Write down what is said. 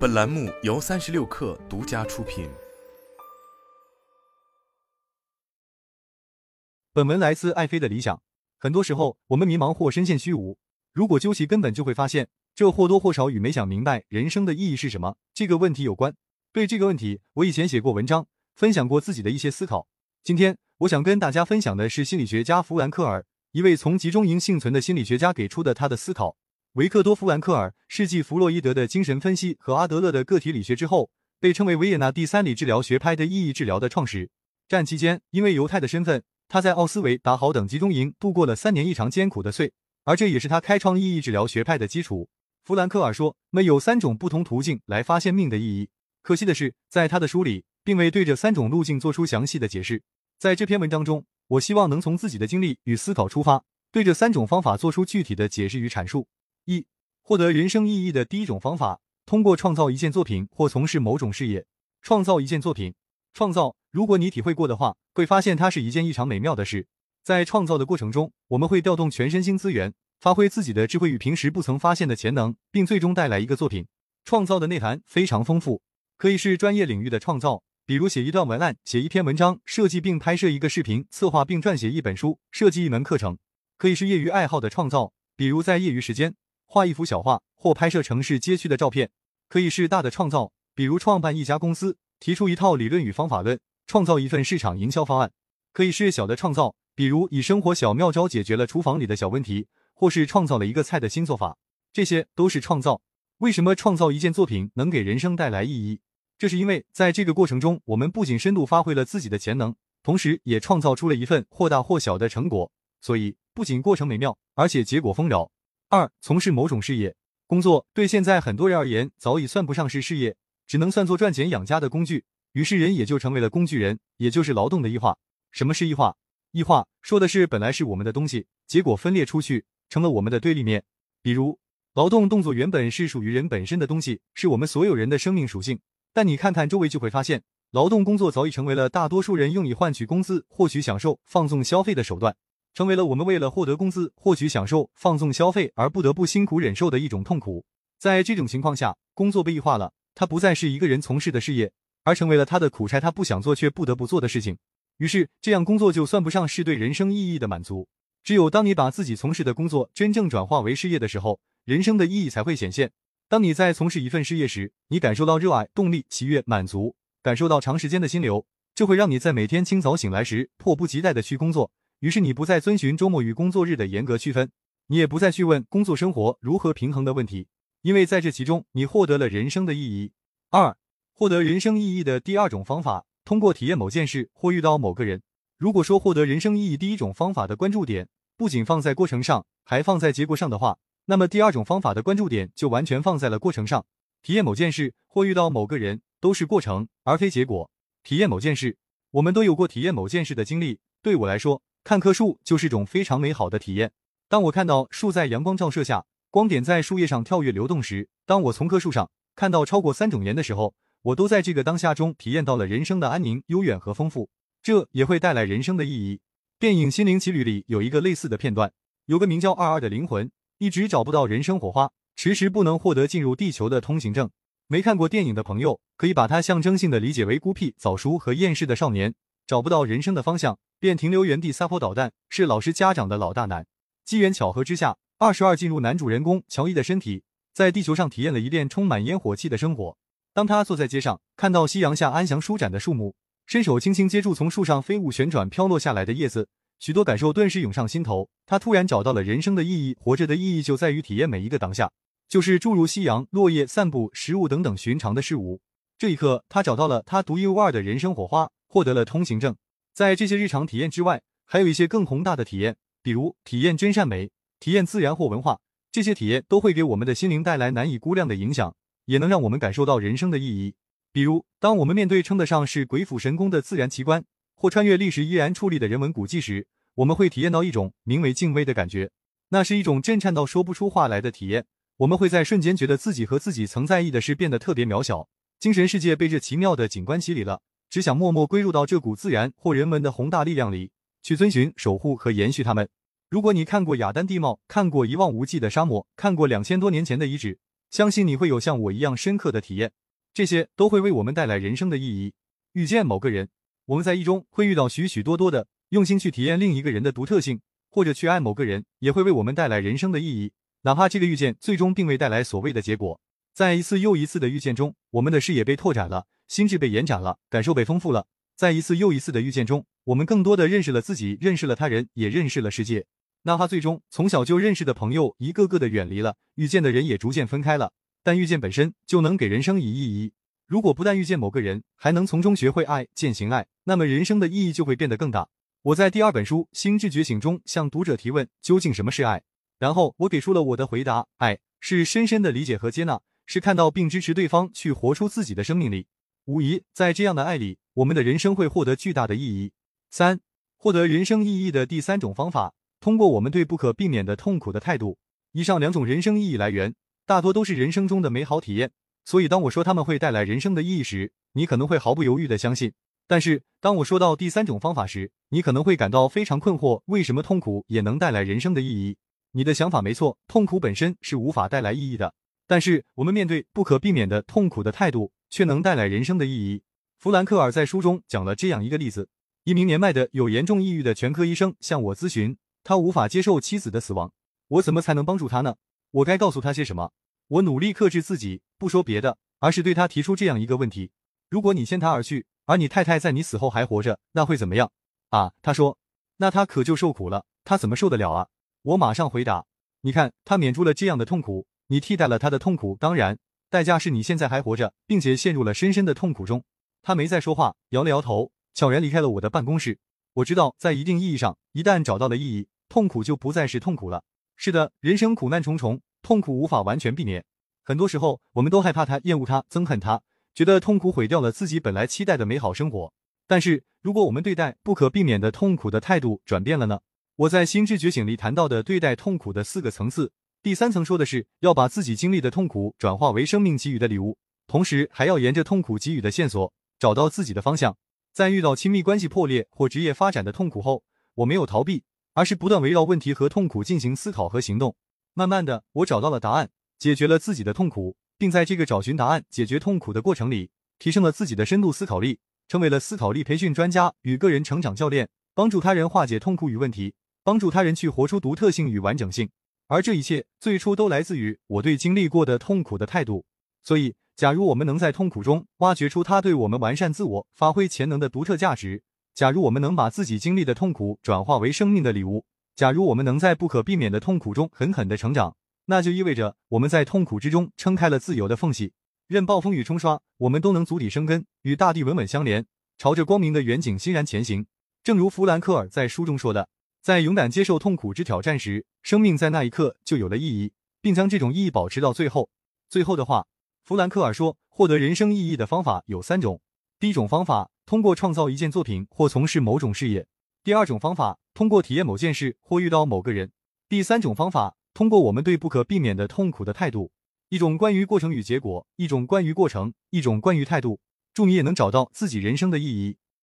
本栏目由三十六氪独家出品。本文来自爱妃的理想。很多时候，我们迷茫或深陷虚无，如果究其根本，就会发现，这或多或少与没想明白人生的意义是什么这个问题有关。对这个问题，我以前写过文章，分享过自己的一些思考。今天，我想跟大家分享的是心理学家弗兰克尔，一位从集中营幸存的心理学家给出的他的思考。维克多·弗兰克尔是继弗洛伊德的精神分析和阿德勒的个体理学之后，被称为维也纳第三理治疗学派的意义治疗的创始。战期间，因为犹太的身份，他在奥斯维达豪等集中营度过了三年异常艰苦的岁，而这也是他开创意义治疗学派的基础。弗兰克尔说：“没有三种不同途径来发现命的意义。”可惜的是，在他的书里，并未对这三种路径做出详细的解释。在这篇文章中，我希望能从自己的经历与思考出发，对这三种方法做出具体的解释与阐述。一、获得人生意义的第一种方法，通过创造一件作品或从事某种事业。创造一件作品，创造，如果你体会过的话，会发现它是一件异常美妙的事。在创造的过程中，我们会调动全身心资源，发挥自己的智慧与平时不曾发现的潜能，并最终带来一个作品。创造的内涵非常丰富，可以是专业领域的创造，比如写一段文案、写一篇文章、设计并拍摄一个视频、策划并撰写一本书、设计一门课程；可以是业余爱好的创造，比如在业余时间。画一幅小画或拍摄城市街区的照片，可以是大的创造，比如创办一家公司，提出一套理论与方法论，创造一份市场营销方案；可以是小的创造，比如以生活小妙招解决了厨房里的小问题，或是创造了一个菜的新做法，这些都是创造。为什么创造一件作品能给人生带来意义？这是因为在这个过程中，我们不仅深度发挥了自己的潜能，同时也创造出了一份或大或小的成果。所以，不仅过程美妙，而且结果丰饶。二、从事某种事业，工作对现在很多人而言早已算不上是事业，只能算作赚钱养家的工具。于是人也就成为了工具人，也就是劳动的异化。什么是异化？异化说的是本来是我们的东西，结果分裂出去，成了我们的对立面。比如，劳动动作原本是属于人本身的东西，是我们所有人的生命属性。但你看看周围，就会发现，劳动工作早已成为了大多数人用以换取工资、获取享受、放纵消费的手段。成为了我们为了获得工资、获取享受、放纵消费而不得不辛苦忍受的一种痛苦。在这种情况下，工作被异化了，它不再是一个人从事的事业，而成为了他的苦差，他不想做却不得不做的事情。于是，这样工作就算不上是对人生意义的满足。只有当你把自己从事的工作真正转化为事业的时候，人生的意义才会显现。当你在从事一份事业时，你感受到热爱、动力、喜悦、满足，感受到长时间的心流，就会让你在每天清早醒来时迫不及待的去工作。于是你不再遵循周末与工作日的严格区分，你也不再去问工作生活如何平衡的问题，因为在这其中你获得了人生的意义。二、获得人生意义的第二种方法，通过体验某件事或遇到某个人。如果说获得人生意义第一种方法的关注点不仅放在过程上，还放在结果上的话，那么第二种方法的关注点就完全放在了过程上。体验某件事或遇到某个人都是过程，而非结果。体验某件事，我们都有过体验某件事的经历。对我来说，看棵树就是种非常美好的体验。当我看到树在阳光照射下，光点在树叶上跳跃流动时，当我从棵树上看到超过三种颜的时候，我都在这个当下中体验到了人生的安宁、悠远和丰富。这也会带来人生的意义。电影《心灵奇旅》里有一个类似的片段，有个名叫二二的灵魂，一直找不到人生火花，迟迟不能获得进入地球的通行证。没看过电影的朋友，可以把它象征性的理解为孤僻、早熟和厌世的少年。找不到人生的方向，便停留原地撒泼捣蛋，是老师家长的老大难。机缘巧合之下，二十二进入男主人公乔伊的身体，在地球上体验了一遍充满烟火气的生活。当他坐在街上，看到夕阳下安详舒展的树木，伸手轻轻接住从树上飞舞旋转飘落下来的叶子，许多感受顿时涌上心头。他突然找到了人生的意义，活着的意义就在于体验每一个当下，就是诸如夕阳、落叶、散步、食物等等寻常的事物。这一刻，他找到了他独一无二的人生火花。获得了通行证，在这些日常体验之外，还有一些更宏大的体验，比如体验真善美、体验自然或文化。这些体验都会给我们的心灵带来难以估量的影响，也能让我们感受到人生的意义。比如，当我们面对称得上是鬼斧神工的自然奇观，或穿越历史依然矗立的人文古迹时，我们会体验到一种名为敬畏的感觉。那是一种震颤到说不出话来的体验。我们会在瞬间觉得自己和自己曾在意的事变得特别渺小，精神世界被这奇妙的景观洗礼了。只想默默归入到这股自然或人文的宏大力量里，去遵循、守护和延续它们。如果你看过雅丹地貌，看过一望无际的沙漠，看过两千多年前的遗址，相信你会有像我一样深刻的体验，这些都会为我们带来人生的意义。遇见某个人，我们在意中会遇到许许多多的用心去体验另一个人的独特性，或者去爱某个人，也会为我们带来人生的意义。哪怕这个遇见最终并未带来所谓的结果，在一次又一次的遇见中，我们的视野被拓展了，心智被延展了，感受被丰富了。在一次又一次的遇见中，我们更多的认识了自己，认识了他人，也认识了世界。哪怕最终从小就认识的朋友一个个的远离了，遇见的人也逐渐分开了，但遇见本身就能给人生以意义。如果不但遇见某个人，还能从中学会爱、践行爱，那么人生的意义就会变得更大。我在第二本书《心智觉醒》中向读者提问：究竟什么是爱？然后我给出了我的回答：爱是深深的理解和接纳，是看到并支持对方去活出自己的生命力。无疑，在这样的爱里，我们的人生会获得巨大的意义。三、获得人生意义的第三种方法，通过我们对不可避免的痛苦的态度。以上两种人生意义来源，大多都是人生中的美好体验。所以，当我说他们会带来人生的意义时，你可能会毫不犹豫的相信。但是，当我说到第三种方法时，你可能会感到非常困惑：为什么痛苦也能带来人生的意义？你的想法没错，痛苦本身是无法带来意义的。但是，我们面对不可避免的痛苦的态度。却能带来人生的意义。弗兰克尔在书中讲了这样一个例子：一名年迈的有严重抑郁的全科医生向我咨询，他无法接受妻子的死亡，我怎么才能帮助他呢？我该告诉他些什么？我努力克制自己，不说别的，而是对他提出这样一个问题：如果你先他而去，而你太太在你死后还活着，那会怎么样？啊，他说，那他可就受苦了，他怎么受得了啊？我马上回答：你看，他免除了这样的痛苦，你替代了他的痛苦，当然。代价是你现在还活着，并且陷入了深深的痛苦中。他没再说话，摇了摇头，悄然离开了我的办公室。我知道，在一定意义上，一旦找到了意义，痛苦就不再是痛苦了。是的，人生苦难重重，痛苦无法完全避免。很多时候，我们都害怕他，厌恶他，憎恨他，觉得痛苦毁掉了自己本来期待的美好生活。但是，如果我们对待不可避免的痛苦的态度转变了呢？我在《心智觉醒》里谈到的对待痛苦的四个层次。第三层说的是要把自己经历的痛苦转化为生命给予的礼物，同时还要沿着痛苦给予的线索找到自己的方向。在遇到亲密关系破裂或职业发展的痛苦后，我没有逃避，而是不断围绕问题和痛苦进行思考和行动。慢慢的，我找到了答案，解决了自己的痛苦，并在这个找寻答案、解决痛苦的过程里，提升了自己的深度思考力，成为了思考力培训专家与个人成长教练，帮助他人化解痛苦与问题，帮助他人去活出独特性与完整性。而这一切最初都来自于我对经历过的痛苦的态度。所以，假如我们能在痛苦中挖掘出它对我们完善自我、发挥潜能的独特价值；假如我们能把自己经历的痛苦转化为生命的礼物；假如我们能在不可避免的痛苦中狠狠的成长，那就意味着我们在痛苦之中撑开了自由的缝隙。任暴风雨冲刷，我们都能足底生根，与大地稳稳相连，朝着光明的远景欣然前行。正如弗兰克尔在书中说的。在勇敢接受痛苦之挑战时，生命在那一刻就有了意义，并将这种意义保持到最后。最后的话，弗兰克尔说，获得人生意义的方法有三种：第一种方法，通过创造一件作品或从事某种事业；第二种方法，通过体验某件事或遇到某个人；第三种方法，通过我们对不可避免的痛苦的态度。一种关于过程与结果，一种关于过程，一种关于态度。祝你也能找到自己人生的意义。